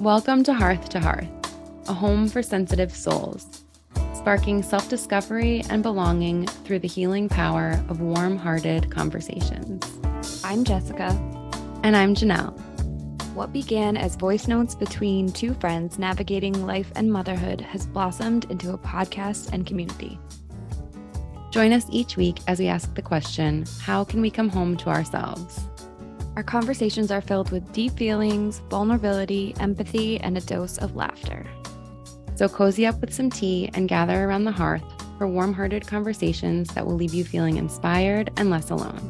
Welcome to Hearth to Hearth, a home for sensitive souls, sparking self discovery and belonging through the healing power of warm hearted conversations. I'm Jessica. And I'm Jannelle. What began as voice notes between two friends navigating life and motherhood has blossomed into a podcast and community. Join us each week as we ask the question How can we come home to ourselves? Our conversations are filled with deep feelings, vulnerability, empathy, and a dose of laughter. So cozy up with some tea and gather around the hearth for warm hearted conversations that will leave you feeling inspired and less alone.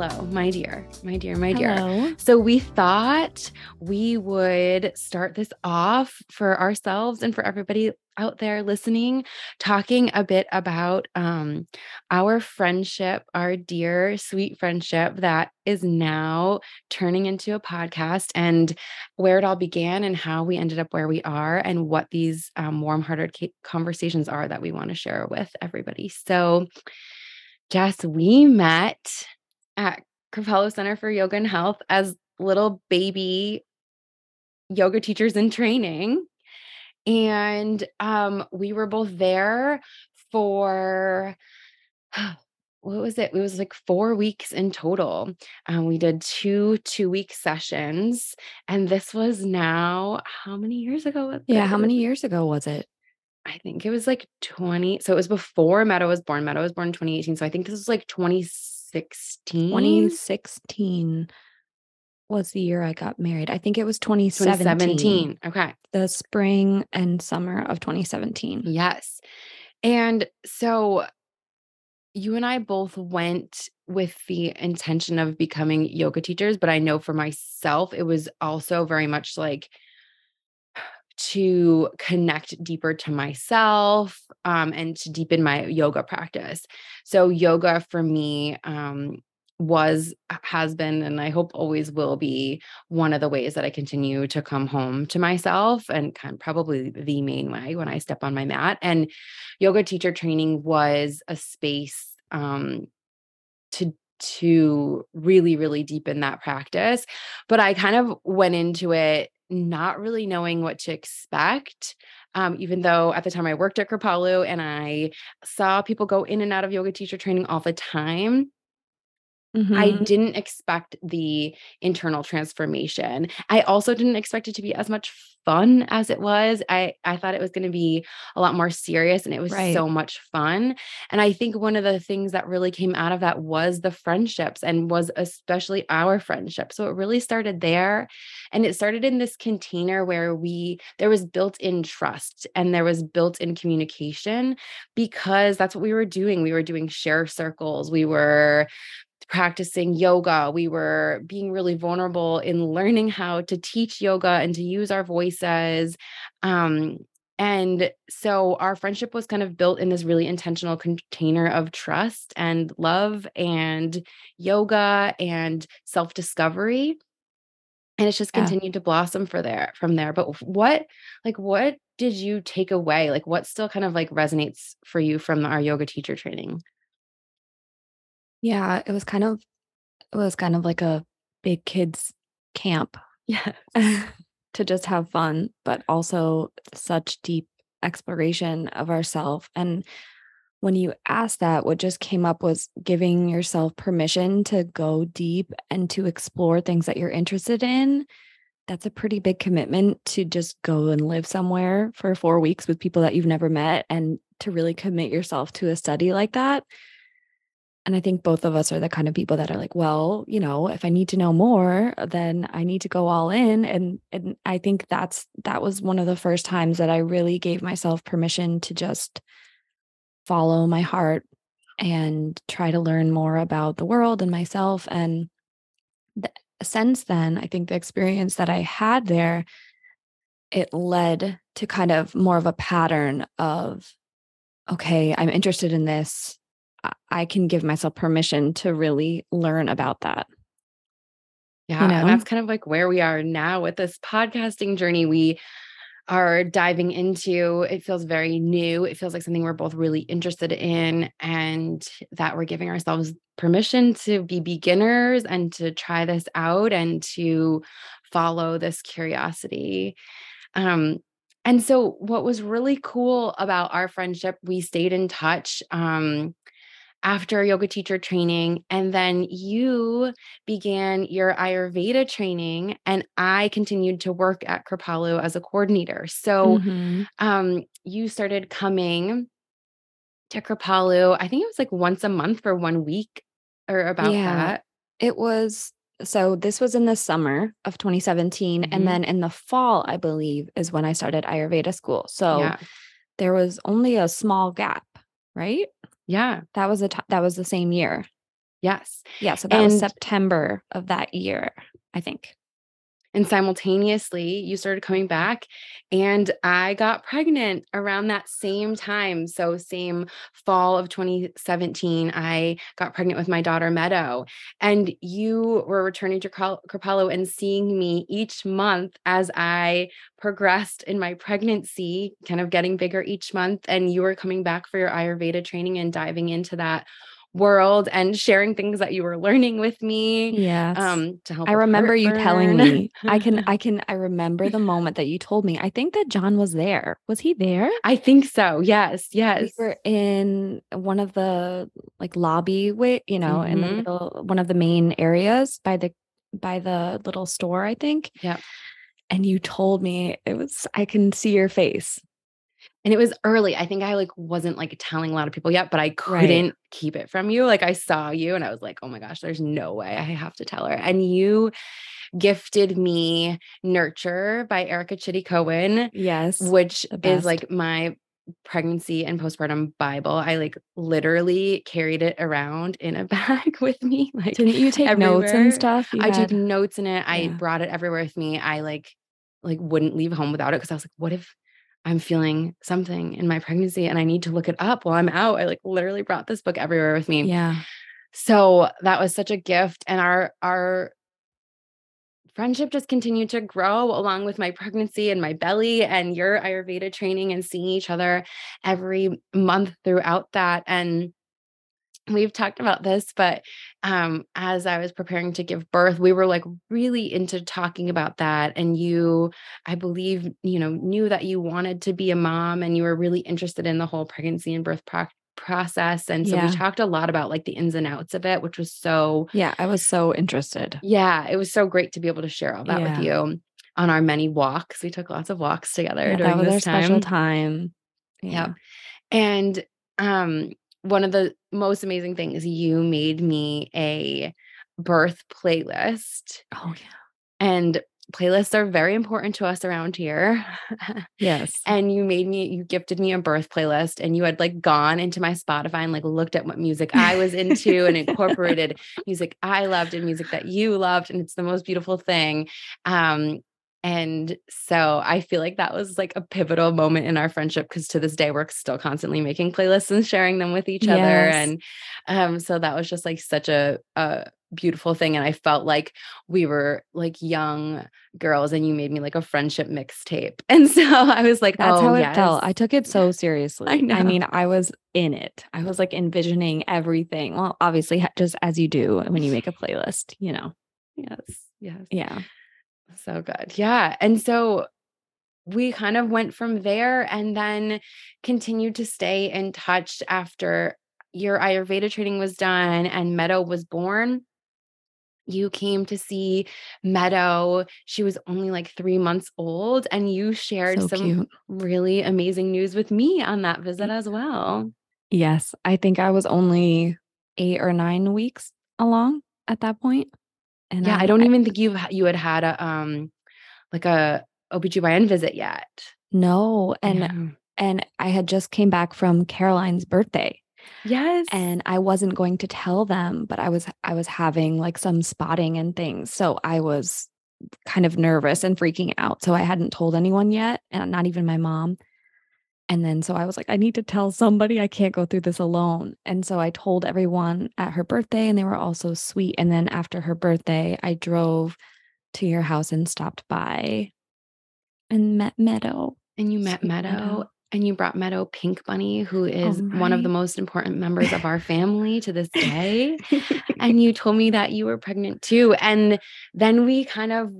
Hello, my dear, my dear, my dear. Hello. So, we thought we would start this off for ourselves and for everybody out there listening, talking a bit about um, our friendship, our dear, sweet friendship that is now turning into a podcast and where it all began and how we ended up where we are and what these um, warm hearted conversations are that we want to share with everybody. So, Jess, we met at Kripalu Center for Yoga and Health as little baby yoga teachers in training. And um, we were both there for what was it? It was like four weeks in total. Um, we did two two week sessions, and this was now how many years ago? Yeah, how many years ago was it? I think it was like 20. So it was before Meadow was born. Meadow was born in 2018. So I think this was like 20 2016? 2016 was the year I got married. I think it was 2017. 2017. Okay. The spring and summer of 2017. Yes. And so you and I both went with the intention of becoming yoga teachers, but I know for myself, it was also very much like, to connect deeper to myself um, and to deepen my yoga practice. So, yoga for me um, was, has been, and I hope always will be one of the ways that I continue to come home to myself and kind of probably the main way when I step on my mat. And yoga teacher training was a space um, to to really really deepen that practice but i kind of went into it not really knowing what to expect. Um, even though at the time I worked at Kripalu and I saw people go in and out of yoga teacher training all the time. Mm-hmm. I didn't expect the internal transformation. I also didn't expect it to be as much fun as it was. I I thought it was going to be a lot more serious and it was right. so much fun. And I think one of the things that really came out of that was the friendships and was especially our friendship. So it really started there and it started in this container where we there was built-in trust and there was built-in communication because that's what we were doing. We were doing share circles. We were practicing yoga. We were being really vulnerable in learning how to teach yoga and to use our voices. Um, and so our friendship was kind of built in this really intentional container of trust and love and yoga and self discovery. And it's just continued yeah. to blossom for there from there. But what, like, what did you take away? Like, what still kind of like resonates for you from our yoga teacher training? Yeah, it was kind of it was kind of like a big kids camp. Yeah. to just have fun, but also such deep exploration of ourself. And when you asked that, what just came up was giving yourself permission to go deep and to explore things that you're interested in. That's a pretty big commitment to just go and live somewhere for four weeks with people that you've never met and to really commit yourself to a study like that. And I think both of us are the kind of people that are like, well, you know, if I need to know more, then I need to go all in. And and I think that's that was one of the first times that I really gave myself permission to just follow my heart and try to learn more about the world and myself. And since then, I think the experience that I had there, it led to kind of more of a pattern of, okay, I'm interested in this I can give myself permission to really learn about that. Yeah. You know? And that's kind of like where we are now with this podcasting journey. We, are diving into. It feels very new. It feels like something we're both really interested in, and that we're giving ourselves permission to be beginners and to try this out and to follow this curiosity. Um, and so, what was really cool about our friendship, we stayed in touch. Um, after yoga teacher training. And then you began your Ayurveda training, and I continued to work at Kripalu as a coordinator. So Mhm. um, you started coming to Kripalu, I think it was like once a month for one week or about Yeah. that. It was so this was in the summer of 2017 Mhm. and then in the fall I believe is when I started Ayurveda school. So Yeah. there was only a small gap, right? Yeah. That was a t- that was the same year. Yes. Yeah, so that was September of that year, I think. And simultaneously, you started coming back, and I got pregnant around that same time. So, same fall of 2017, I got pregnant with my daughter Meadow. And you were returning to Kral- and seeing me each month as I progressed in my pregnancy, kind of getting bigger each month. And you were coming back for your Ayurveda training and diving into that world and sharing things that you were learning with me Yeah. um to help I remember you telling me. I can I can I remember the moment that you told me. I think that John was there. Was he there? I think so. Yes, yes. We were in one of the like lobby way, you know, in the Mhm. middle, one of the main areas by the by the little store, I think. Yeah. And you told me it was I can see your face. And it was early. I think I like wasn't like telling a lot of people yet, but I couldn't keep it from you. Like I saw you and I was like, "Oh my gosh, there's no way I have to tell her." And you gifted me Nurture by Erica Chidi Cohen, Yes. which is like my pregnancy and postpartum bible. I like literally carried it around in a bag with me like Didn't you take notes and stuff? You I took notes in it. I Yeah. brought it everywhere with me. I like like wouldn't leave home without it because I was like, what if I'm feeling something in my pregnancy and I need to look it up while I'm out? I like literally brought this book everywhere with me. Yeah. So that was such a gift. And our our friendship just continued to grow along with my pregnancy and my belly and your Ayurveda training and seeing each other every month throughout that. And we've talked about this, but um, as I was preparing to give birth, we were like really into talking about that. And you, I believe, you know, knew that you wanted to be a mom and you were really interested in the whole pregnancy and birth pro- process. And so Yeah. we talked a lot about like the ins and outs of it, which was so Yeah. I was so interested. yeah, it was so great to be able to share all that with you on our many walks. We took lots of walks together Yeah, during that was our time. special time. Yep. And um one of the most amazing things you made me a birth playlist Oh yeah. and playlists are very important to us around here. Yes. and you made me you gifted me a birth playlist and you had like gone into my Spotify and like looked at what music I was into and incorporated music I loved and music that you loved and it's the most beautiful thing. Um and so I feel like that was like a pivotal moment in our friendship because to this day we're still constantly making playlists and sharing them with each other and um so that was just like such a a beautiful thing and I felt like we were like young girls and you made me like a friendship mixtape. And so I was like, That's oh, how it yes. felt. I took it so seriously. I know. I mean, I was in it. I was like envisioning everything. Well, obviously, just as you do when you make a playlist, you know. yes, yes. Yeah. So good. Yeah. And so we kind of went from there and then continued to stay in touch after your Ayurveda training was done and Meadow was born. You came to see Meadow. She was only like three months old, and you shared So some cute. really amazing news with me on that visit as well. Yes. I think I was only eight or nine weeks along at that point. And Yeah, I don't even think you you had had a um like a OBGYN visit yet. No, And Yeah. and I had just came back from Caroline's birthday. yes. and I wasn't going to tell them, but I was I was having like some spotting and things. So I was kind of nervous and freaking out. So I hadn't told anyone yet, and not even my mom. And then so I was like, I need to tell somebody. I can't go through this alone. And so I told everyone at her birthday, and they were all so sweet. And then after her birthday, I drove to your house and stopped by and met Meadow. and you met Sweet Meadow, Meadow. and you brought Meadow Pink Bunny, who oh is one of the most important members of our family to this day. and you told me that you were pregnant too. And then we kind of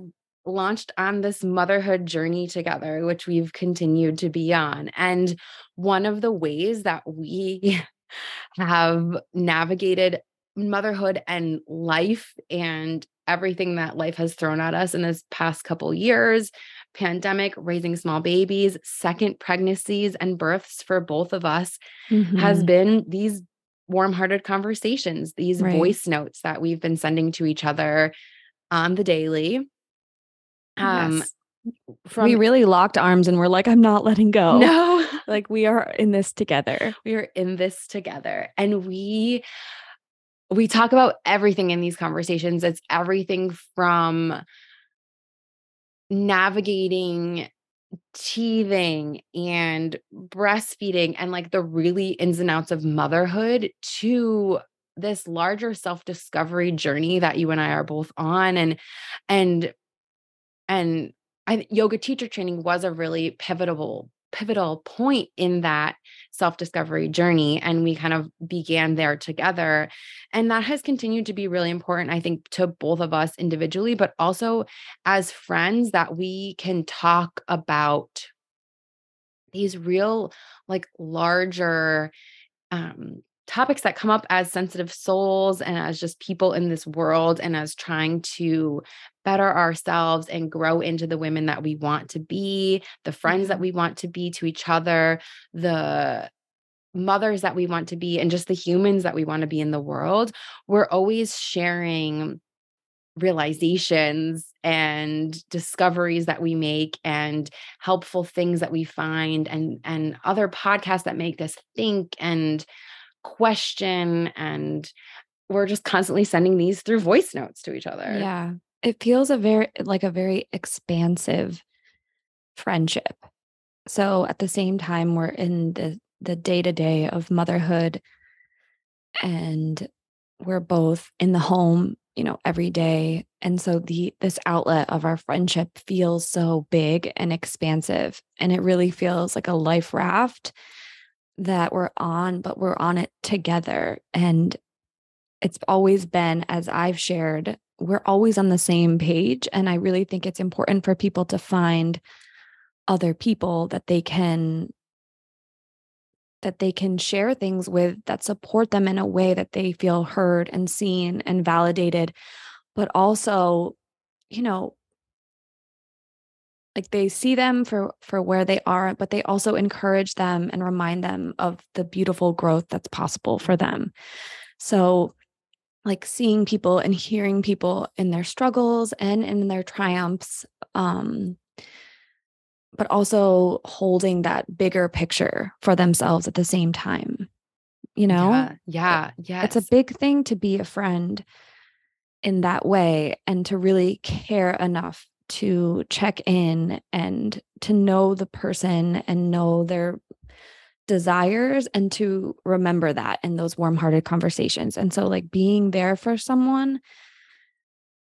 launched on this motherhood journey together, which we've continued to be on. And one of the ways that we have navigated motherhood and life and everything that life has thrown at us in this past couple years pandemic raising small babies second pregnancies and births for both of us has Mhm. been these warm-hearted conversations these Right. voice notes that we've been sending to each other on the daily um Yes. from we really locked arms and we're like, I'm not letting go. no Like we are in this together. we are in this together and we we talk about everything in these conversations it's everything from navigating teething and breastfeeding and like the really ins and outs of motherhood to this larger self-discovery journey that you and I are both on and and and I yoga teacher training was a really pivotal pivotal point in that self-discovery journey and we kind of began there together and that has continued to be really important I think to both of us individually but also as friends that we can talk about these real like larger um topics that come up as sensitive souls and as just people in this world and as trying to better ourselves and grow into the women that we want to be, the friends that mm-hmm. we want to be to each other, the mothers that we want to be, and just the humans that we want to be in the world. We're always sharing realizations and discoveries that we make and helpful things that we find and and other podcasts that make us think and question and we're just constantly sending these through voice notes to each other. Yeah. It feels a very like a very expansive friendship. So at the same time we're in the the day-to-day of motherhood and we're both in the home, you know, every day. And so the this outlet of our friendship feels so big and expansive and it really feels like a life raft that we're on, but we're on it together and it's always been as I've shared, we're always on the same page and I really think it's important for people to find other people that they can that they can share things with that support them in a way that they feel heard and seen and validated but also you know like they see them for for where they are but they also encourage them and remind them of the beautiful growth that's possible for them so like seeing people and hearing people in their struggles and in their triumphs um but also holding that bigger picture for themselves at the same time you know Yeah. Yeah. Yes. it's a big thing to be a friend in that way and to really care enough to check in and to know the person and know their desires and to remember that in those warm-hearted conversations. And so like being there for someone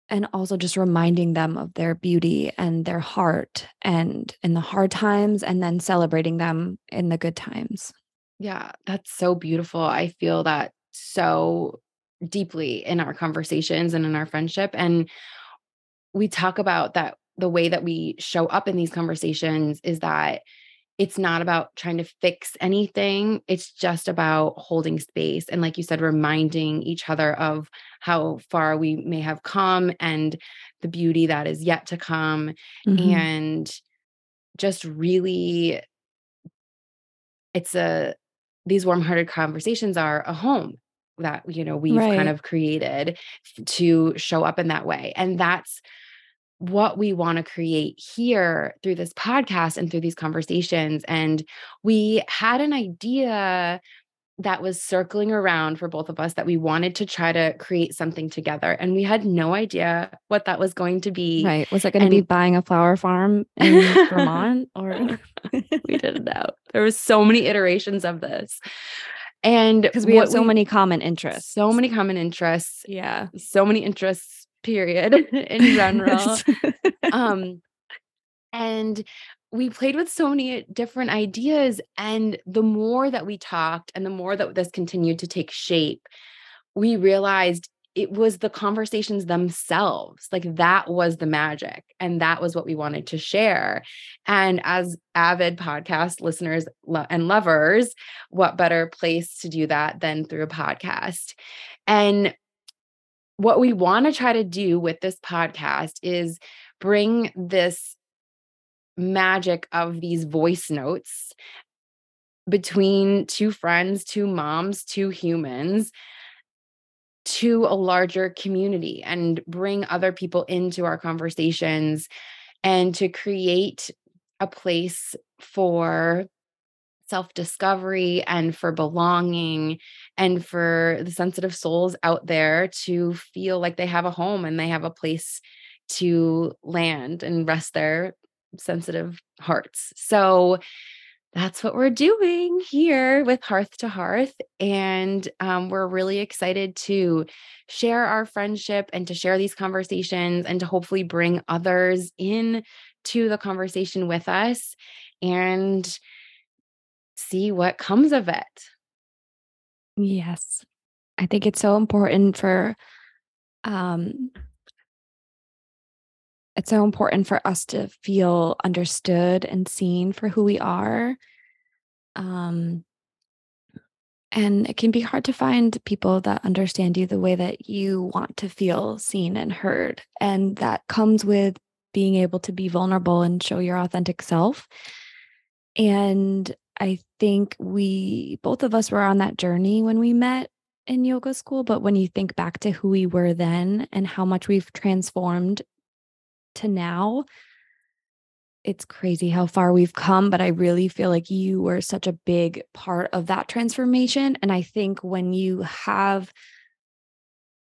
and also just reminding them of their beauty and their heart and in the hard times and then celebrating them in the good times. Yeah, that's so beautiful. I feel that so deeply in our conversations and in our friendship. And we talk about that the way that we show up in these conversations is that it's not about trying to fix anything. It's just about holding space. And like you said, reminding each other of how far we may have come and the beauty that is yet to come. Mhm. And just really, it's a, these warm hearted conversations are a home that, you know, we've kind of created to show up in that way. And that's, what we want to create here through this podcast and through these conversations. And we had an idea that was circling around for both of us that we wanted to try to create something together. And we had no idea what that was going to be. Right. Was it going to be buying a flower farm in Vermont or we didn't know. There was so many iterations of this. And because we have so many common interests. so many common interests, Yeah. so many interests, period, in general. um and we played with so many different ideas. And the more that we talked and the more that this continued to take shape, we realized it was the conversations themselves. Like that was the magic. And that was what we wanted to share. And as avid podcast listeners and lovers, what better place to do that than through a podcast? And what we want to try to do with this podcast is bring this magic of these voice notes between two friends, two moms, two humans to a larger community and bring other people into our conversations and to create a place for self discovery and for belonging and for the sensitive souls out there to feel like they have a home and they have a place to land and rest their sensitive hearts. So that's what we're doing here with Hearth to Hearth. And um, we're really excited to share our friendship and to share these conversations and to hopefully bring others in to the conversation with us and see what comes of it. Yes. I think it's so important for um it's so important for us to feel understood and seen for who we are. Um, and it can be hard to find people that understand you the way that you want to feel seen and heard. And that comes with being able to be vulnerable and show your authentic self. And I think we, both of us were on that journey when we met in yoga school. But when you think back to who we were then and how much we've transformed to now, it's crazy how far we've come, but I really feel like you were such a big part of that transformation. And I think when you have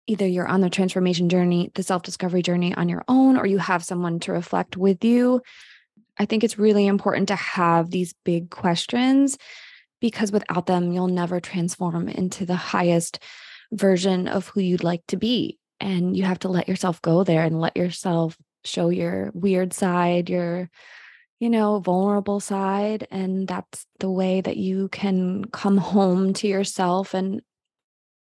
either you're on the transformation journey, the self discovery journey on your own, or you have someone to reflect with you, I think it's really important to have these big questions because without them, you'll never transform into the highest version of who you'd like to be. And you have to let yourself go there and let yourself show your weird side, your, you know, vulnerable side. And that's the way that you can come home to yourself and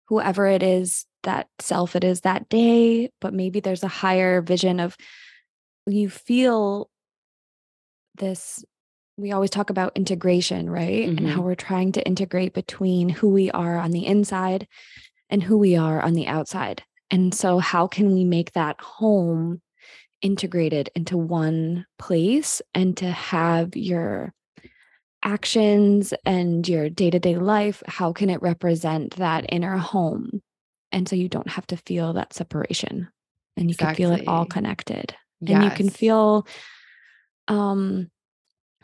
whoever it is that self it is that day. But maybe there's a higher vision of you feel this we always talk about integration, right? Mm-hmm. And how mm-hmm. we're trying to integrate between who we are on the inside and who we are on the outside. And so, how can we make that home integrated into one place and to have your actions and your day to day life, how can it represent that inner home? And so you don't have to feel that separation and you exactly. can feel it all connected. Yes. And you can feel um,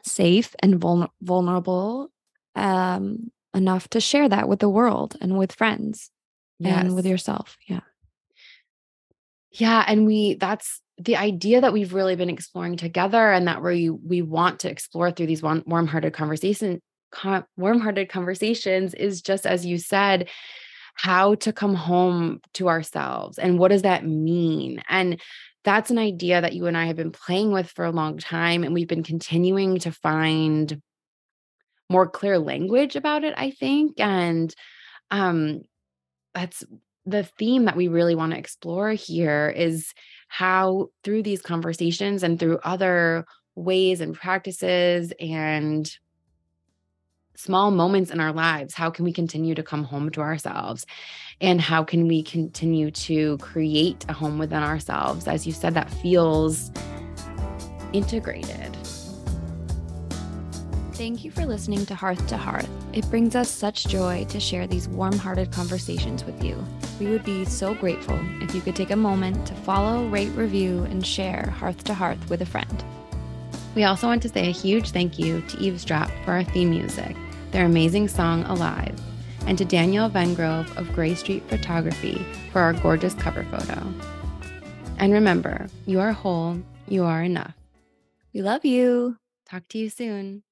safe and vul- vulnerable um, enough to share that with the world and with friends yes. and with yourself. Yeah. Yeah. And we, that's the idea that we've really been exploring together and that we we want to explore through these warm-hearted conversations warm-hearted conversations is just as you said how to come home to ourselves and what does that mean? And that's an idea that you and I have been playing with for a long time and we've been continuing to find more clear language about it I think and um that's the theme that we really want to explore here is how through these conversations and through other ways and practices and small moments in our lives how can we continue to come home to ourselves and how can we continue to create a home within ourselves as you said that feels integrated Thank you for listening to Hearth to Hearth. It brings us such joy to share these warm hearted conversations with you. We would be so grateful if you could take a moment to follow, rate, review, and share Hearth to Hearth with a friend. We also want to say a huge thank you to Eavesdrop for our theme music, their amazing song Alive, and to Danielle Vengrove of Gray Street Photography for our gorgeous cover photo. And remember, you are whole, you are enough. We love you. Talk to you soon.